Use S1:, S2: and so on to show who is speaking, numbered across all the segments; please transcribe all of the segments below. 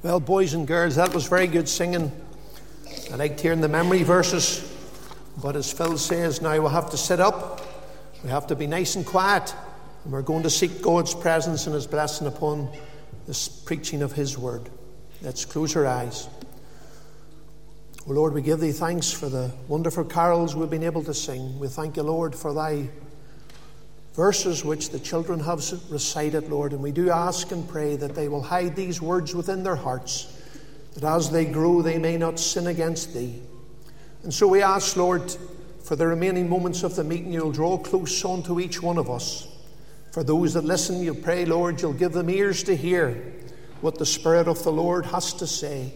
S1: Well, boys and girls, that was very good singing. I liked hearing the memory verses. But as Phil says, now we'll have to sit up. We have to be nice and quiet. And we're going to seek God's presence and His blessing upon this preaching of His word. Let's close our eyes. Oh Lord, we give Thee thanks for the wonderful carols we've been able to sing. We thank You, Lord, for Thy verses which the children have recited, Lord, and we do ask and pray that they will hide these words within their hearts, that as they grow they may not sin against Thee. And so we ask, Lord, for the remaining moments of the meeting, you'll draw close unto each one of us. For those that listen, you pray, Lord, you'll give them ears to hear what the Spirit of the Lord has to say.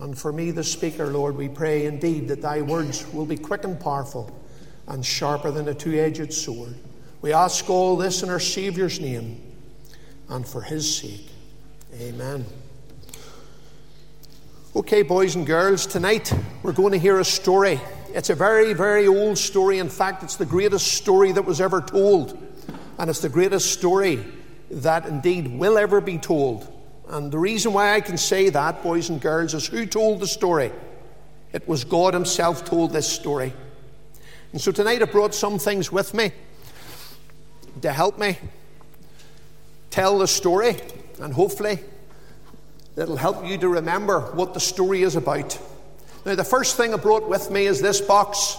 S1: And for me, the speaker, Lord, we pray indeed that thy words will be quick and powerful and sharper than a two edged sword. We ask all this in our Saviour's name and for his sake. Amen. Okay, boys and girls, tonight we're going to hear a story. It's a very, very old story. In fact, it's the greatest story that was ever told. And it's the greatest story that indeed will ever be told. And the reason why I can say that, boys and girls, is who told the story? It was God Himself told this story. And so tonight I brought some things with me to help me tell the story, and hopefully it'll help you to remember what the story is about. Now, the first thing I brought with me is this box,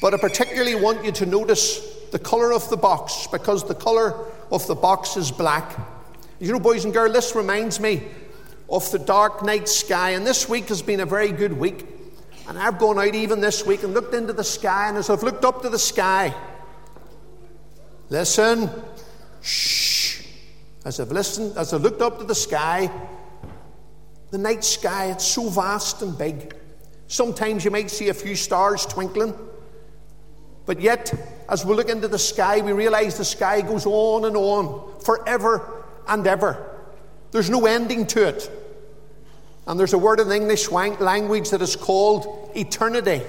S1: but I particularly want you to notice the colour of the box because the colour of the box is black. You know, boys and girls, this reminds me of the dark night sky, and this week has been a very good week. And I've gone out even this week and looked into the sky, and as I've looked up to the sky, Listen. Shh. As I've listened, as I looked up to the sky, the night sky, it's so vast and big. Sometimes you might see a few stars twinkling. But yet, as we look into the sky, we realize the sky goes on and on forever and ever. There's no ending to it. And there's a word in the English language that is called eternity.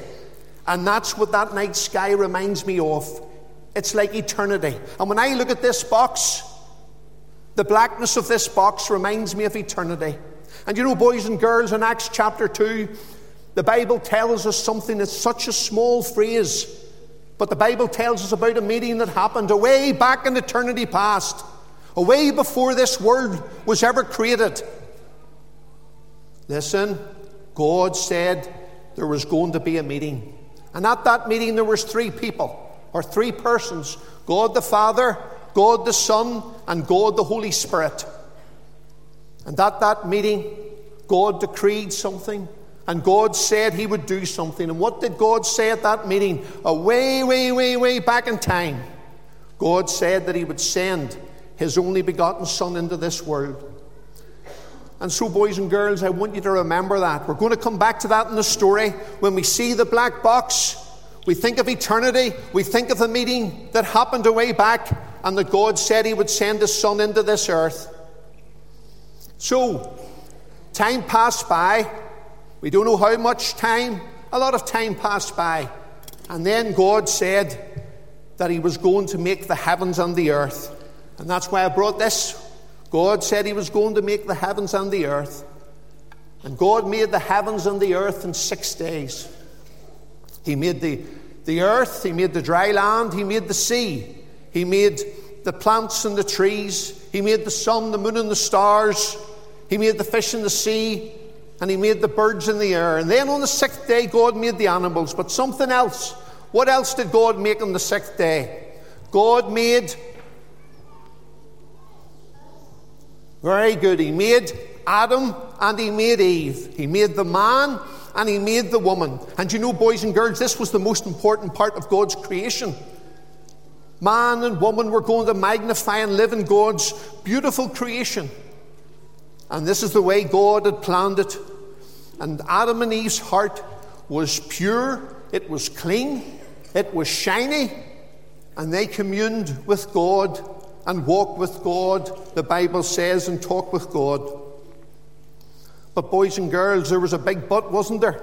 S1: And that's what that night sky reminds me of. It's like eternity. And when I look at this box, the blackness of this box reminds me of eternity. And you know, boys and girls, in Acts chapter 2, the Bible tells us something that's such a small phrase, but the Bible tells us about a meeting that happened away back in eternity past, away before this world was ever created. Listen, God said there was going to be a meeting. And at that meeting, there was three people or three persons God the Father, God the Son, and God the Holy Spirit. And at that meeting, God decreed something, and God said He would do something. And what did God say at that meeting? A way, way, way, way back in time, God said that He would send His only begotten Son into this world. And so, boys and girls, I want you to remember that. We're going to come back to that in the story. When we see the black box, we think of eternity. We think of the meeting that happened away back and that God said He would send His Son into this earth. So, time passed by. We don't know how much time. A lot of time passed by. And then God said that He was going to make the heavens and the earth. And that's why I brought this. God said He was going to make the heavens and the earth. And God made the heavens and the earth in six days. He made the, the earth, He made the dry land, He made the sea, He made the plants and the trees, He made the sun, the moon, and the stars, He made the fish in the sea, and He made the birds in the air. And then on the sixth day, God made the animals, but something else. What else did God make on the sixth day? God made. Very good. He made Adam and he made Eve. He made the man and He made the woman. And you know, boys and girls, this was the most important part of God's creation. Man and woman were going to magnify and live in God's beautiful creation. And this is the way God had planned it. And Adam and Eve's heart was pure, it was clean, it was shiny, and they communed with God and walked with God, the Bible says, and talked with God. But, boys and girls, there was a big but, wasn't there?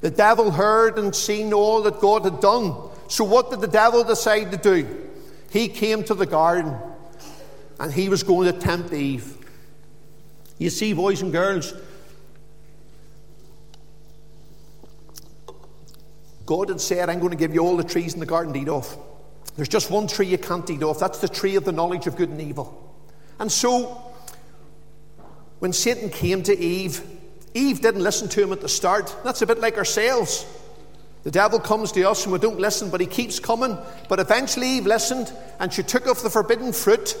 S1: The devil heard and seen all that God had done. So, what did the devil decide to do? He came to the garden and he was going to tempt Eve. You see, boys and girls, God had said, I'm going to give you all the trees in the garden to eat off. There's just one tree you can't eat off. That's the tree of the knowledge of good and evil. And so, when Satan came to Eve, Eve didn't listen to him at the start. That's a bit like ourselves. The devil comes to us and we don't listen, but he keeps coming. But eventually Eve listened and she took of the forbidden fruit.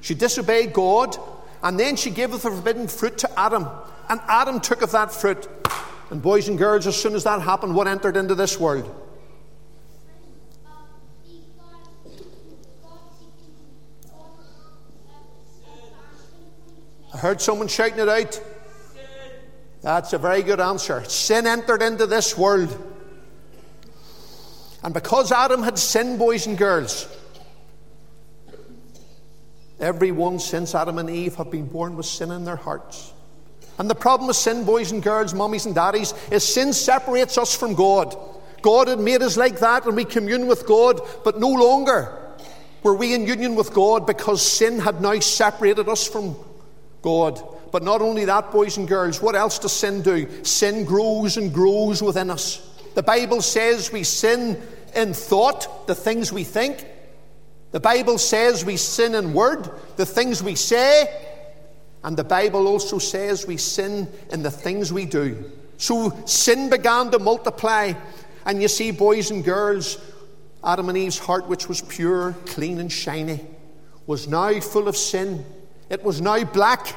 S1: She disobeyed God. And then she gave the forbidden fruit to Adam. And Adam took of that fruit. And boys and girls, as soon as that happened, what entered into this world? Heard someone shouting it out. That's a very good answer. Sin entered into this world. And because Adam had sinned, boys and girls, everyone since Adam and Eve have been born with sin in their hearts. And the problem with sin, boys and girls, mummies and daddies, is sin separates us from God. God had made us like that, and we commune with God, but no longer were we in union with God because sin had now separated us from God. But not only that, boys and girls, what else does sin do? Sin grows and grows within us. The Bible says we sin in thought, the things we think. The Bible says we sin in word, the things we say. And the Bible also says we sin in the things we do. So sin began to multiply. And you see, boys and girls, Adam and Eve's heart, which was pure, clean, and shiny, was now full of sin. It was now black.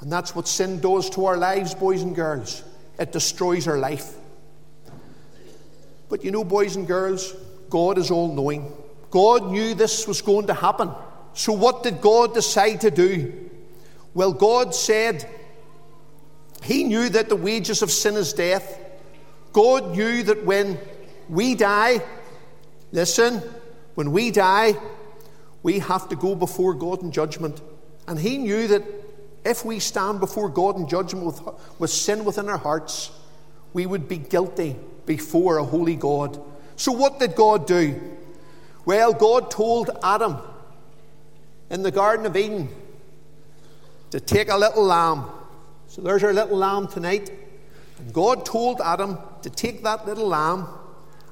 S1: And that's what sin does to our lives, boys and girls. It destroys our life. But you know, boys and girls, God is all knowing. God knew this was going to happen. So, what did God decide to do? Well, God said He knew that the wages of sin is death. God knew that when we die, listen, when we die, we have to go before God in judgment. And he knew that if we stand before God in judgment with, with sin within our hearts, we would be guilty before a holy God. So, what did God do? Well, God told Adam in the Garden of Eden to take a little lamb. So, there's our little lamb tonight. And God told Adam to take that little lamb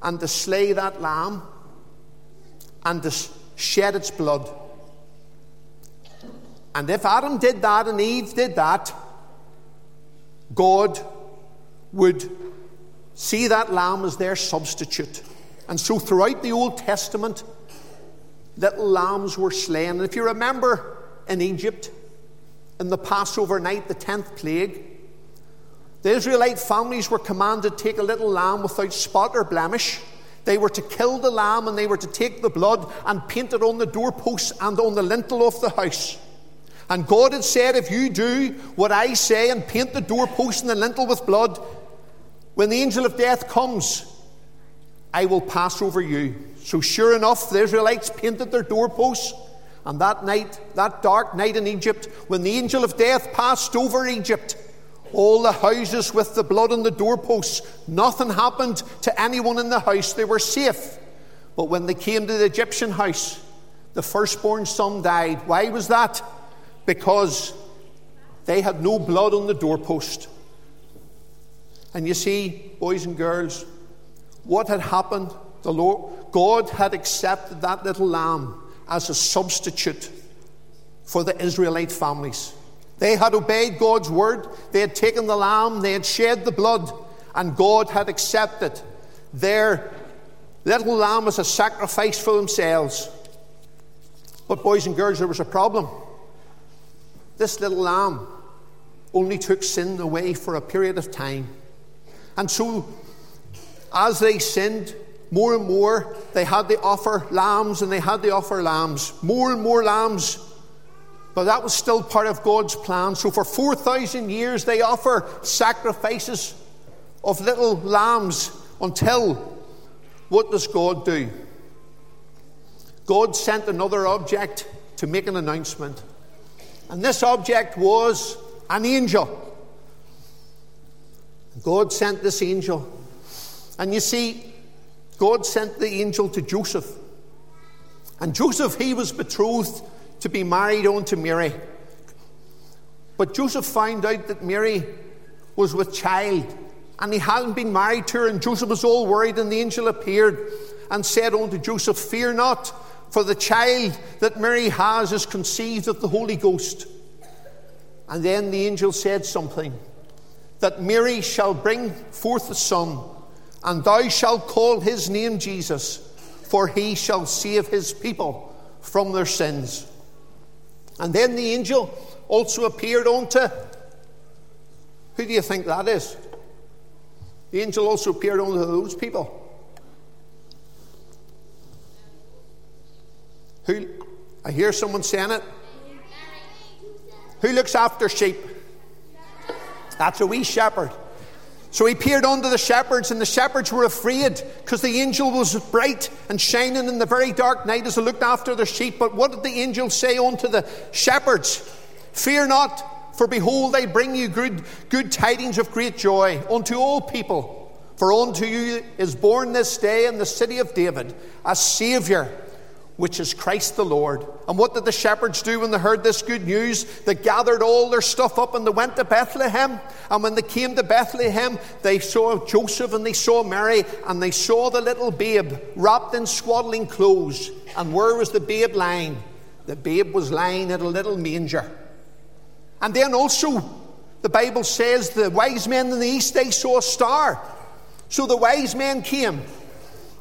S1: and to slay that lamb and to shed its blood. And if Adam did that and Eve did that, God would see that lamb as their substitute. And so throughout the Old Testament, little lambs were slain. And if you remember in Egypt, in the Passover night, the 10th plague, the Israelite families were commanded to take a little lamb without spot or blemish they were to kill the lamb and they were to take the blood and paint it on the doorposts and on the lintel of the house. And God had said, If you do what I say and paint the doorpost and the lintel with blood, when the angel of death comes, I will pass over you. So, sure enough, the Israelites painted their doorposts. And that night, that dark night in Egypt, when the angel of death passed over Egypt, all the houses with the blood on the doorposts. Nothing happened to anyone in the house. They were safe. But when they came to the Egyptian house, the firstborn son died. Why was that? Because they had no blood on the doorpost. And you see, boys and girls, what had happened? The Lord, God had accepted that little lamb as a substitute for the Israelite families. They had obeyed God's word, they had taken the lamb, they had shed the blood, and God had accepted their little lamb as a sacrifice for themselves. But, boys and girls, there was a problem. This little lamb only took sin away for a period of time. And so, as they sinned, more and more, they had to offer lambs and they had to offer lambs. More and more lambs but that was still part of God's plan. So for 4,000 years, they offer sacrifices of little lambs until what does God do? God sent another object to make an announcement. And this object was an angel. God sent this angel. And you see, God sent the angel to Joseph. And Joseph, he was betrothed to be married on to Mary. But Joseph found out that Mary was with child, and he hadn't been married to her, and Joseph was all worried, and the angel appeared and said unto Joseph, Fear not, for the child that Mary has is conceived of the Holy Ghost. And then the angel said something that Mary shall bring forth a son, and thou shalt call his name Jesus, for he shall save his people from their sins. And then the angel also appeared unto who do you think that is? The angel also appeared unto those people. Who I hear someone saying it. Who looks after sheep? That's a wee shepherd. So he peered unto the shepherds, and the shepherds were afraid because the angel was bright and shining in the very dark night as he looked after their sheep. But what did the angel say unto the shepherds? Fear not, for behold, I bring you good, good tidings of great joy unto all people. For unto you is born this day in the city of David a Saviour which is Christ the Lord. And what did the shepherds do when they heard this good news? They gathered all their stuff up and they went to Bethlehem. And when they came to Bethlehem, they saw Joseph and they saw Mary and they saw the little babe wrapped in swaddling clothes. And where was the babe lying? The babe was lying in a little manger. And then also, the Bible says the wise men in the east they saw a star. So the wise men came.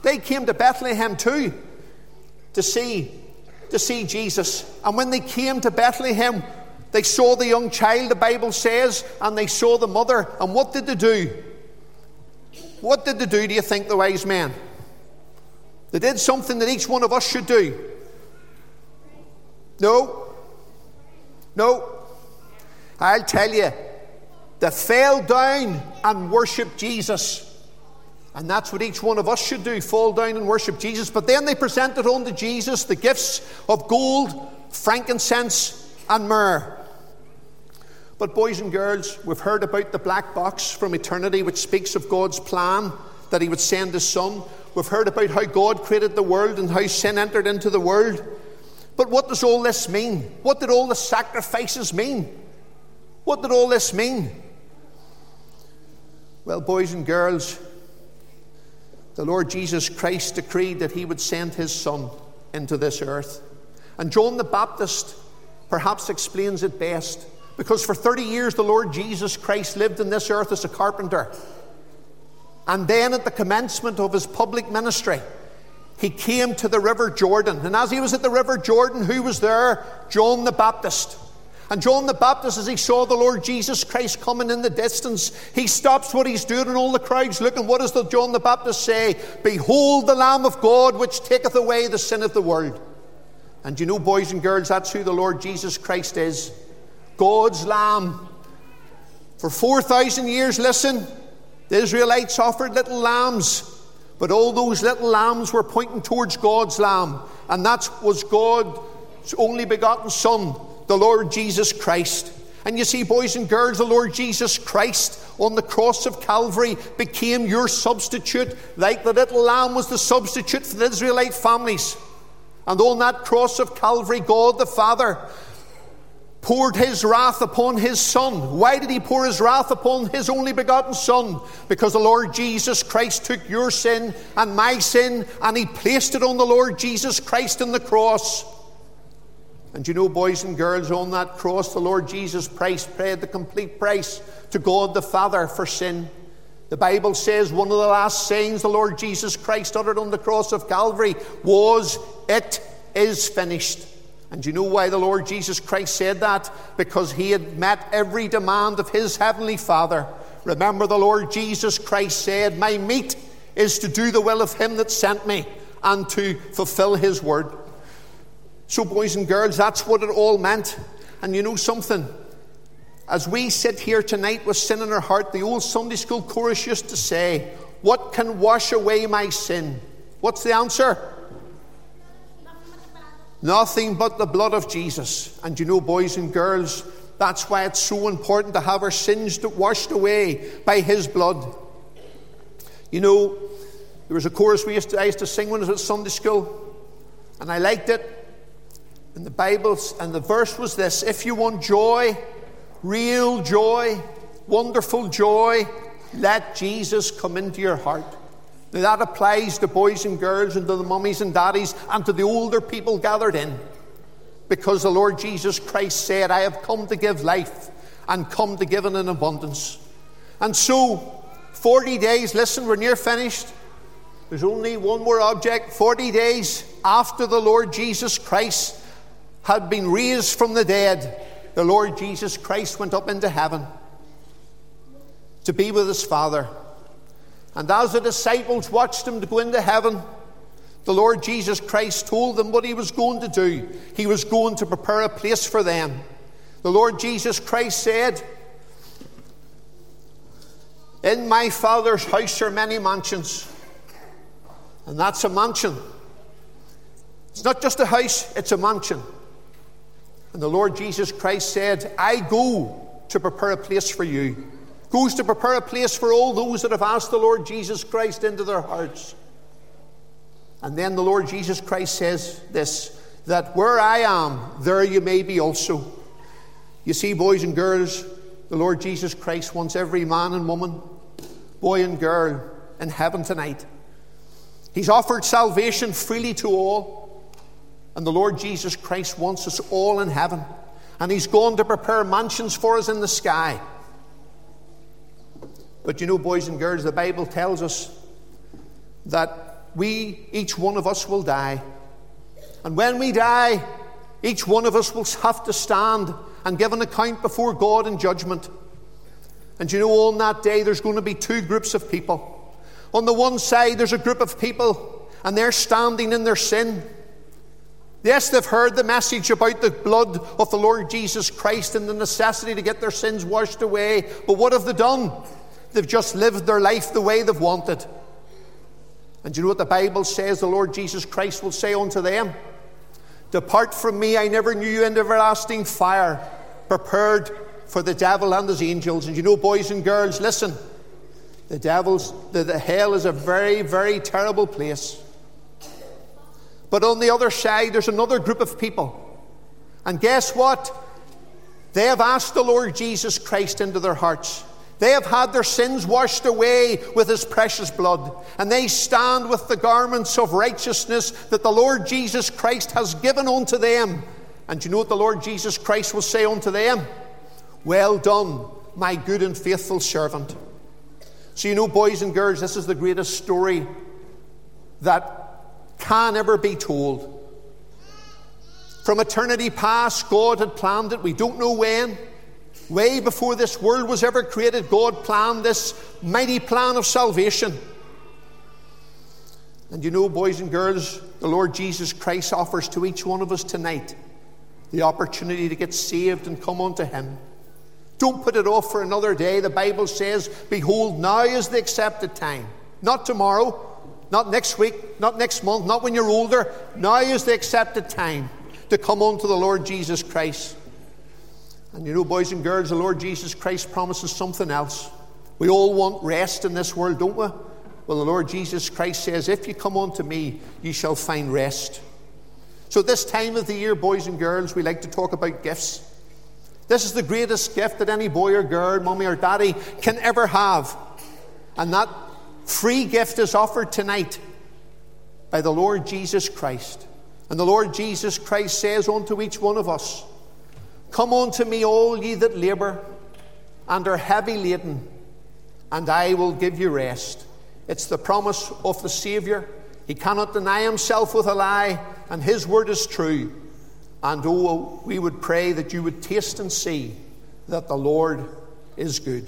S1: They came to Bethlehem too to see, to see Jesus. And when they came to Bethlehem, they saw the young child, the Bible says, and they saw the mother. And what did they do? What did they do, do you think, the wise men? They did something that each one of us should do. No. No. I'll tell you, they fell down and worshiped Jesus. And that's what each one of us should do fall down and worship Jesus. But then they presented unto Jesus the gifts of gold, frankincense, and myrrh. But, boys and girls, we've heard about the black box from eternity, which speaks of God's plan that He would send His Son. We've heard about how God created the world and how sin entered into the world. But what does all this mean? What did all the sacrifices mean? What did all this mean? Well, boys and girls, the Lord Jesus Christ decreed that he would send his Son into this earth. And John the Baptist perhaps explains it best because for 30 years the Lord Jesus Christ lived in this earth as a carpenter. And then at the commencement of his public ministry, he came to the River Jordan. And as he was at the River Jordan, who was there? John the Baptist. And John the Baptist, as he saw the Lord Jesus Christ coming in the distance, he stops what he's doing, and all the crowds looking. What does the John the Baptist say? Behold the Lamb of God, which taketh away the sin of the world. And you know, boys and girls, that's who the Lord Jesus Christ is God's Lamb. For 4,000 years, listen, the Israelites offered little lambs, but all those little lambs were pointing towards God's Lamb, and that was God's only begotten Son the Lord Jesus Christ. And you see, boys and girls, the Lord Jesus Christ on the cross of Calvary became your substitute, like the little lamb was the substitute for the Israelite families. And on that cross of Calvary, God the Father poured his wrath upon his Son. Why did he pour his wrath upon his only begotten Son? Because the Lord Jesus Christ took your sin and my sin and he placed it on the Lord Jesus Christ on the cross. And you know, boys and girls, on that cross, the Lord Jesus Christ paid the complete price to God the Father for sin. The Bible says one of the last sayings the Lord Jesus Christ uttered on the cross of Calvary was, It is finished. And you know why the Lord Jesus Christ said that? Because he had met every demand of his heavenly Father. Remember, the Lord Jesus Christ said, My meat is to do the will of him that sent me and to fulfill his word. So, boys and girls, that's what it all meant. And you know something? As we sit here tonight with sin in our heart, the old Sunday school chorus used to say, What can wash away my sin? What's the answer? Nothing but the blood of Jesus. And you know, boys and girls, that's why it's so important to have our sins washed away by His blood. You know, there was a chorus we used to, I used to sing when I was at Sunday school, and I liked it. And the Bible, and the verse was this If you want joy, real joy, wonderful joy, let Jesus come into your heart. Now that applies to boys and girls and to the mummies and daddies and to the older people gathered in. Because the Lord Jesus Christ said, I have come to give life and come to give it in abundance. And so, 40 days, listen, we're near finished. There's only one more object. 40 days after the Lord Jesus Christ had been raised from the dead, the Lord Jesus Christ went up into heaven to be with his Father. And as the disciples watched him to go into heaven, the Lord Jesus Christ told them what he was going to do. He was going to prepare a place for them. The Lord Jesus Christ said, In my Father's house are many mansions. And that's a mansion. It's not just a house, it's a mansion. And the Lord Jesus Christ said, I go to prepare a place for you. Goes to prepare a place for all those that have asked the Lord Jesus Christ into their hearts. And then the Lord Jesus Christ says this that where I am, there you may be also. You see, boys and girls, the Lord Jesus Christ wants every man and woman, boy and girl in heaven tonight. He's offered salvation freely to all. And the Lord Jesus Christ wants us all in heaven. And He's gone to prepare mansions for us in the sky. But you know, boys and girls, the Bible tells us that we, each one of us, will die. And when we die, each one of us will have to stand and give an account before God in judgment. And you know, on that day, there's going to be two groups of people. On the one side, there's a group of people, and they're standing in their sin. Yes, they've heard the message about the blood of the Lord Jesus Christ and the necessity to get their sins washed away. But what have they done? They've just lived their life the way they've wanted. And do you know what the Bible says the Lord Jesus Christ will say unto them? Depart from me, I never knew you into everlasting fire, prepared for the devil and his angels. And you know, boys and girls, listen. The devil's the, the hell is a very, very terrible place. But on the other side, there's another group of people. And guess what? They have asked the Lord Jesus Christ into their hearts. They have had their sins washed away with his precious blood. And they stand with the garments of righteousness that the Lord Jesus Christ has given unto them. And you know what the Lord Jesus Christ will say unto them? Well done, my good and faithful servant. So, you know, boys and girls, this is the greatest story that can ever be told. From eternity past, God had planned it. We don't know when. Way before this world was ever created, God planned this mighty plan of salvation. And you know, boys and girls, the Lord Jesus Christ offers to each one of us tonight the opportunity to get saved and come unto Him. Don't put it off for another day. The Bible says, Behold, now is the accepted time. Not tomorrow, not next week, not next month, not when you're older. Now is the accepted time to come unto the Lord Jesus Christ. And you know, boys and girls, the Lord Jesus Christ promises something else. We all want rest in this world, don't we? Well, the Lord Jesus Christ says, If you come unto me, you shall find rest. So, this time of the year, boys and girls, we like to talk about gifts. This is the greatest gift that any boy or girl, mommy or daddy, can ever have. And that free gift is offered tonight by the Lord Jesus Christ. And the Lord Jesus Christ says unto each one of us, Come unto me, all ye that labour and are heavy laden, and I will give you rest. It's the promise of the Saviour. He cannot deny himself with a lie, and his word is true. And oh, we would pray that you would taste and see that the Lord is good.